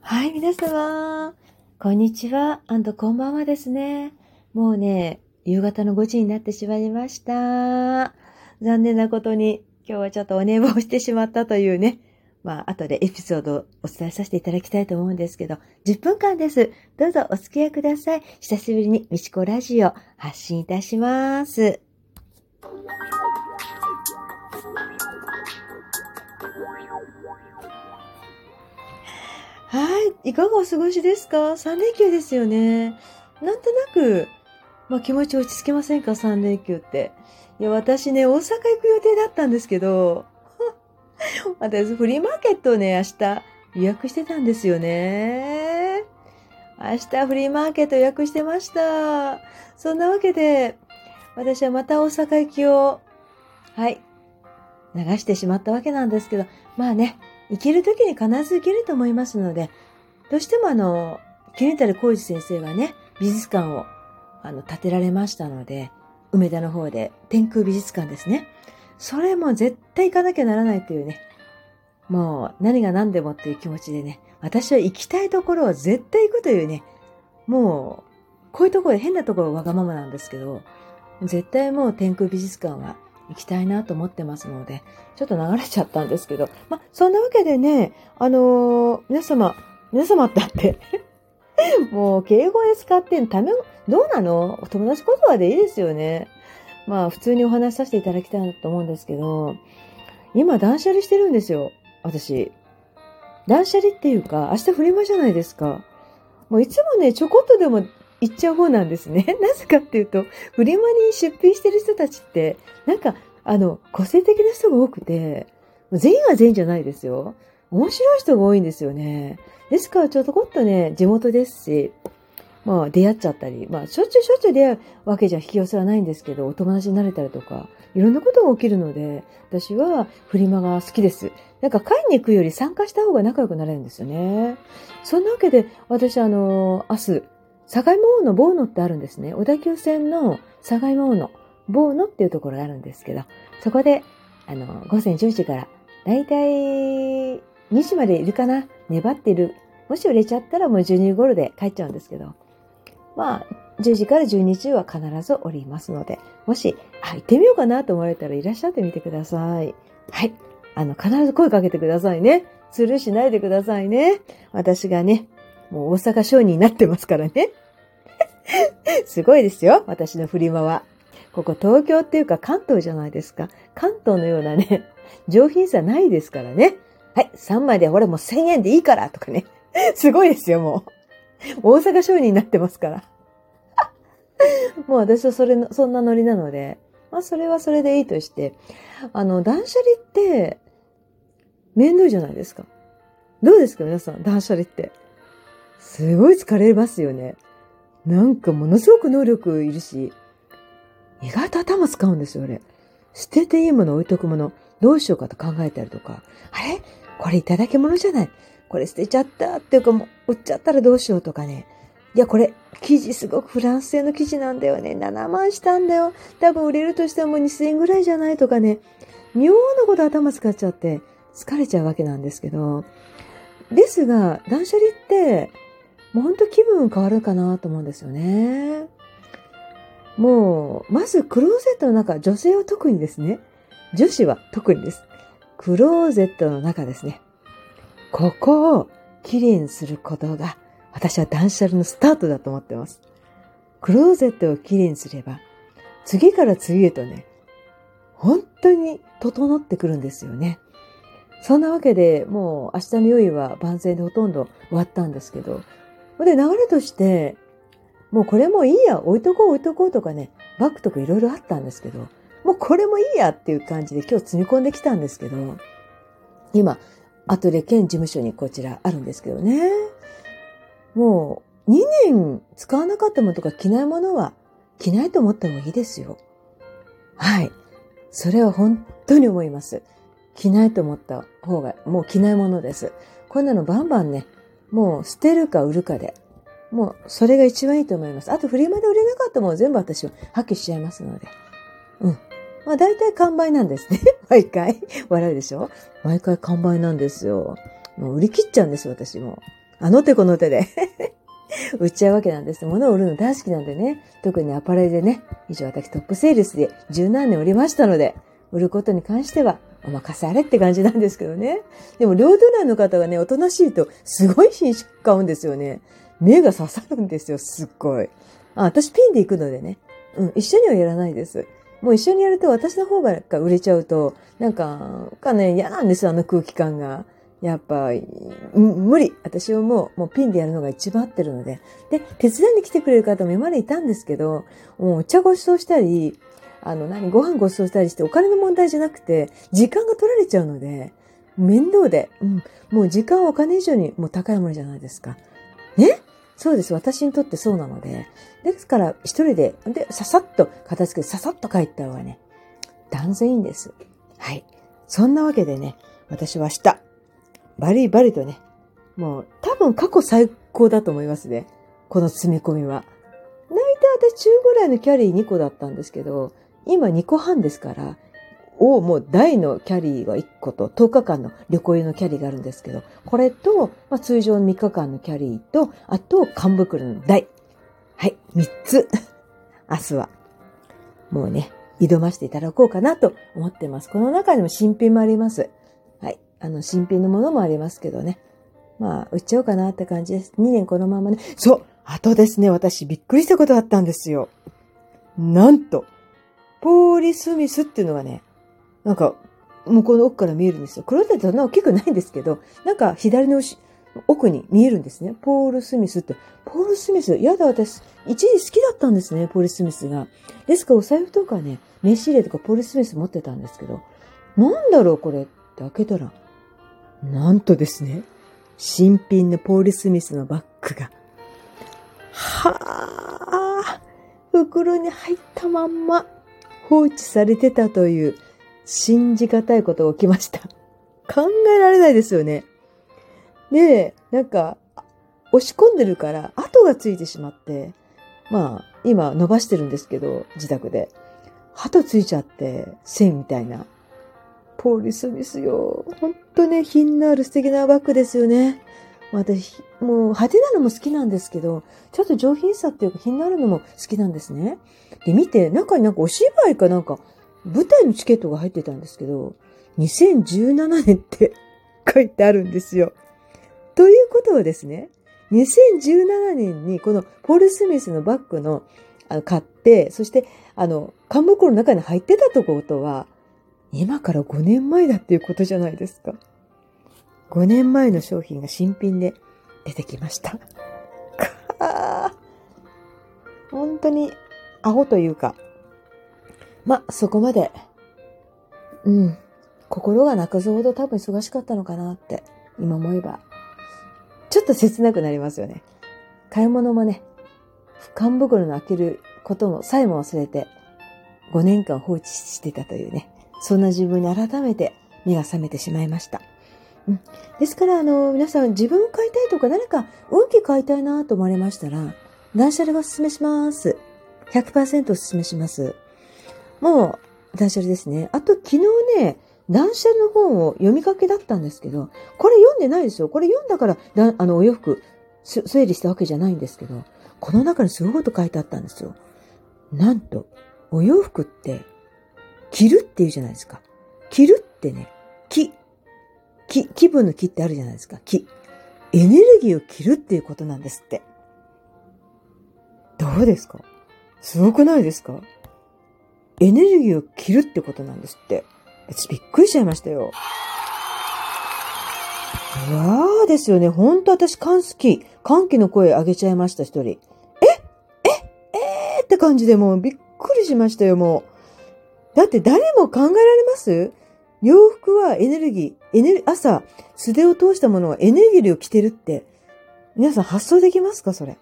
はい、皆様。こんにちは。こんばんはですね。もうね、夕方の5時になってしまいました。残念なことに、今日はちょっとお寝坊してしまったというね。まあ、後でエピソードをお伝えさせていただきたいと思うんですけど、10分間です。どうぞお付き合いください。久しぶりにみちこラジオ発信いたします。はい。いかがお過ごしですか ?3 連休ですよね。なんとなく、まあ、気持ち落ち着けませんか ?3 連休って。いや、私ね、大阪行く予定だったんですけど、私、フリーマーケットをね、明日予約してたんですよね。明日フリーマーケット予約してました。そんなわけで、私はまた大阪行きを、はい、流してしまったわけなんですけど、まあね、行ける時に必ず行けると思いますので、どうしてもあの、絹谷浩二先生がね、美術館をあの建てられましたので、梅田の方で天空美術館ですね。それも絶対行かなきゃならないというね、もう何が何でもっていう気持ちでね、私は行きたいところは絶対行くというね、もう、こういうところで変なところわがままなんですけど、絶対もう天空美術館は行きたいなと思ってますので、ちょっと流れちゃったんですけど、まあ、そんなわけでね、あのー、皆様、皆様ってあってもう敬語で使ってんため、どうなの？お友達言葉でいいですよね。まあ、普通にお話しさせていただきたいなと思うんですけど、今断捨離してるんですよ、私。断捨離っていうか、明日フリマじゃないですか。もういつもね、ちょこっとでも行っちゃう方なんですね。なぜかっていうと、フリマに出品してる人たちって、なんか、あの、個性的な人が多くて、全員は全員じゃないですよ。面白い人が多いんですよね。ですから、ちょっとこっとね、地元ですし、まあ、出会っちゃったり、まあ、しょっちゅうしょっちゅう出会うわけじゃ引き寄せはないんですけど、お友達になれたりとか、いろんなことが起きるので、私はフリマが好きです。なんか買いに行くより参加した方が仲良くなれるんですよね。そんなわけで、私あの、明日、境門のボーノってあるんですね。小田急線の境門のボーノっていうところがあるんですけど、そこで、あの、午前10時から、だいたい2時までいるかな？粘っている。もし売れちゃったらもう12時頃で帰っちゃうんですけど、まあ、10時から12時は必ずおりますので、もし、あ、行ってみようかなと思われたらいらっしゃってみてください。はい。あの、必ず声かけてくださいね。スルーしないでくださいね。私がね、もう大阪商人になってますからね。すごいですよ。私のフリマは。ここ東京っていうか関東じゃないですか。関東のようなね、上品さないですからね。はい、3枚で俺もう1000円でいいからとかね。すごいですよ、もう。大阪商人になってますから。もう私はそれの、そんなノリなので、まあそれはそれでいいとして、あの、断捨離って、面倒じゃないですか。どうですか皆さん、断捨離って。すごい疲れますよね。なんかものすごく能力いるし、意外と頭使うんですよ、俺。捨てていいもの置いとくもの、どうしようかと考えたりとか、あれ？これいただき物じゃない。これ捨てちゃったっていうかもう売っちゃったらどうしようとかね。いや、これ、生地すごくフランス製の生地なんだよね。7万したんだよ。多分売れるとしても2000円ぐらいじゃないとかね。妙なこと頭使っちゃって疲れちゃうわけなんですけど。ですが、断捨離って、もうほんと気分変わるかなと思うんですよね。もう、まずクローゼットの中、女性は特にですね、女子は特にです。クローゼットの中ですね。ここをきれいにすることが、私は断捨離のスタートだと思ってます。クローゼットをきれいにすれば、次から次へとね、本当に整ってくるんですよね。そんなわけでもう明日の用意は万全でほとんど終わったんですけど、で、流れとして、もうこれもいいや、置いとこう置いとこうとかね、バッグとかいろいろあったんですけど、もうこれもいいやっていう感じで今日積み込んできたんですけど、今、アトレ兼事務所にこちらあるんですけどね。もう2年使わなかったものとか着ないものは着ないと思ってもいいですよ。はい。それは本当に思います。着ないと思った方がもう着ないものです。こんなのバンバンね、もう捨てるか売るかで、もうそれが一番いいと思います。あとフリマで売れなかったもの全部私は破棄しちゃいますので。うん。まあ大体完売なんですね。毎回。笑うでしょ？毎回完売なんですよ。もう売り切っちゃうんです、私も。あの手この手で 売っちゃうわけなんです。物を売るの大好きなんでね。特にアパレルでね、以上私トップセールスで十何年売りましたので、売ることに関してはお任せあれって感じなんですけどね。でも、両隣の方がね、おとなしいとすごい品種買うんですよね。目が刺さるんですよ、すっごい。あ、私ピンで行くのでね。うん、一緒にはやらないです。もう一緒にやると私の方が売れちゃうと、なんか、かね、嫌なんですよ、あの空気感が。やっぱ、無理。私はもう、もうピンでやるのが一番合ってるので。で、手伝いに来てくれる方も今までいたんですけど、もうお茶ご馳走したり、あの、何、ご飯ご馳走したりしてお金の問題じゃなくて、時間が取られちゃうので、面倒で、うん、もう時間はお金以上にもう高いものじゃないですか。ね？そうです。私にとってそうなので。ですから、一人で、で、ささっと片付けて、ささっと帰った方がね、断然いいんです。はい。そんなわけでね、私は明日、バリバリとね、もう多分過去最高だと思いますね。この積み込みは。大体私中ぐらいのキャリー2個だったんですけど、今2個半ですから、をもう大のキャリーが1個と10日間の旅行用のキャリーがあるんですけど、これと、まあ、通常の3日間のキャリーと、あと缶袋の大。はい、3つ。明日は、もうね、挑ませていただこうかなと思ってます。この中にも新品もあります。はい、あの、新品のものもありますけどね。まあ、売っちゃおうかなって感じです。2年このままね。そう、あとですね、私びっくりしたことあったんですよ。なんと、ポーリスミスっていうのがね、なんか、向こうの奥から見えるんですよ。黒手ってそんな大きくないんですけど、なんか左の奥に見えるんですね。ポール・スミスって。ポール・スミス、やだ、私、一時好きだったんですね、ポール・スミスが。ですから、お財布とかね、名刺入れとかポール・スミス持ってたんですけど、なんだろう、これって開けたら、なんとですね、新品のポール・スミスのバッグが、はあ、袋に入ったまんま、放置されてたという信じがたいことが起きました。考えられないですよね。で、なんか、押し込んでるから跡がついてしまって、まあ、今伸ばしてるんですけど、自宅で。鳩ついちゃって、線みたいな。ポーリスミスよ。ほんとね、品のある素敵なバッグですよね。私、もう派手なのも好きなんですけど、ちょっと上品さっていうか品のあるのも好きなんですね。で、見て、中になんかお芝居かなんか、舞台のチケットが入ってたんですけど、2017年って書いてあるんですよ。ということはですね、2017年にこのポール・スミスのバッグのあの買って、そしてあの、缶袋の中に入ってたとことは、今から5年前だっていうことじゃないですか。5年前の商品が新品で出てきました。本当にアホというか、ま、そこまで、うん、心が泣くほど多分忙しかったのかなって、今思えば。ちょっと切なくなりますよね。買い物もね、缶袋の開けることもさえも忘れて、5年間放置してたというね、そんな自分に改めて目が覚めてしまいました。うん、ですから、あの、皆さん自分を買いたいとか誰か運気買いたいなと思われましたら、断捨離がお勧めします。100%お勧めします。もう、断捨離ですね。あと昨日ね、断捨離の本を読みかけだったんですけど、これ読んでないですよ。これ読んだから、あの、お洋服、整理したわけじゃないんですけど、この中にすごいこと書いてあったんですよ。なんと、お洋服って、着るって言うじゃないですか。着るってね、気。気、気分の気ってあるじゃないですか。気。エネルギーを着るっていうことなんですって。どうですか？すごくないですか？エネルギーを着るってことなんですって。私びっくりしちゃいましたよ。うわーですよね。ほんと私歓喜、歓喜の声上げちゃいました、一人。え？え？えー、って感じでもうびっくりしましたよ、もう。だって誰も考えられます？洋服はエネルギー、エネル、朝、素手を通したものはエネルギーを着てるって、皆さん発想できますか？それ。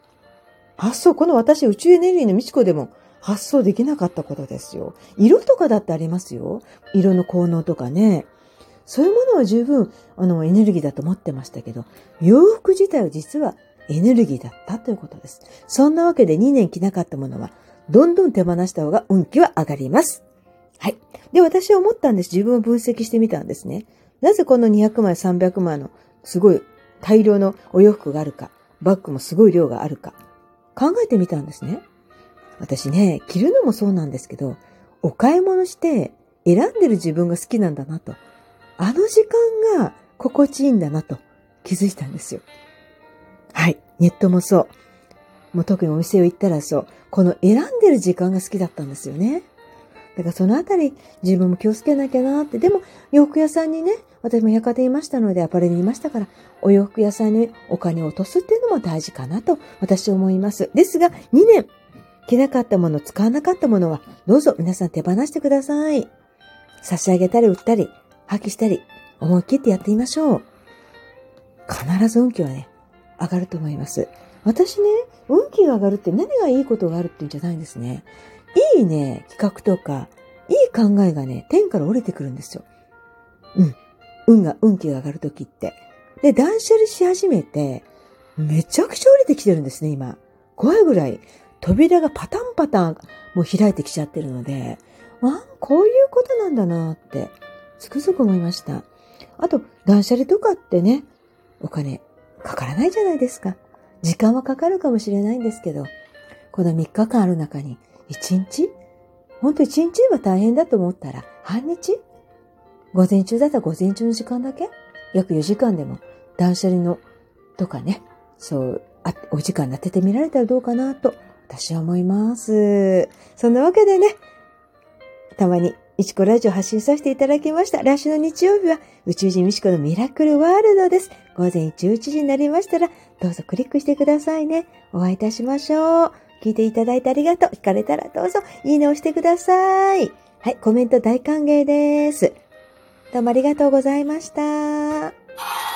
発想、この私宇宙エネルギーの美智子でも発想できなかったことですよ。色とかだってありますよ。色の効能とかね。そういうものは十分、あの、エネルギーだと思ってましたけど、洋服自体は実はエネルギーだったということです。そんなわけで2年着なかったものは、どんどん手放した方が運気は上がります。はい。で、私は思ったんです。自分を分析してみたんですね。なぜこの200枚、300枚のすごい大量のお洋服があるか、バッグもすごい量があるか、考えてみたんですね。私ね、着るのもそうなんですけど、お買い物して選んでる自分が好きなんだなと。あの時間が心地いいんだなと気づいたんですよ。はい。ネットもそう。もう特にお店を行ったらそう。この選んでる時間が好きだったんですよね。だからそのあたり自分も気をつけなきゃなって。でも洋服屋さんにね、私も百貨店いましたのでアパレルにいましたから、お洋服屋さんにお金を落とすっていうのも大事かなと私は思います。ですが2年着なかったもの、使わなかったものはどうぞ皆さん手放してください。差し上げたり売ったり、破棄したり、思い切ってやってみましょう。必ず運気はね、上がると思います。私ね、運気が上がるって何がいいことがあるっていうんじゃないんですね。いいね、企画とか、いい考えがね、天から降りてくるんですよ。うん。運が、運気が上がるときって。で、断捨離し始めて、めちゃくちゃ降りてきてるんですね、今。怖いぐらい。扉がパタンパタンもう開いてきちゃってるので、あ、こういうことなんだなって、つくづく思いました。あと、断捨離とかってね、お金かからないじゃないですか。時間はかかるかもしれないんですけど、この3日間ある中に1日？本当1日は大変だと思ったら半日？午前中だったら午前中の時間だけ？約4時間でも断捨離のとかね、そう、あお時間に当ててみられたらどうかなと私は思います。そんなわけでね、たまにいちこラジオ発信させていただきました。来週の日曜日は宇宙人ミシコのミラクルワールドです。午前11時になりましたら、どうぞクリックしてくださいね。お会いいたしましょう。聞いていただいてありがとう。聞かれたらどうぞいいねをしてください。はい、コメント大歓迎です。どうもありがとうございました。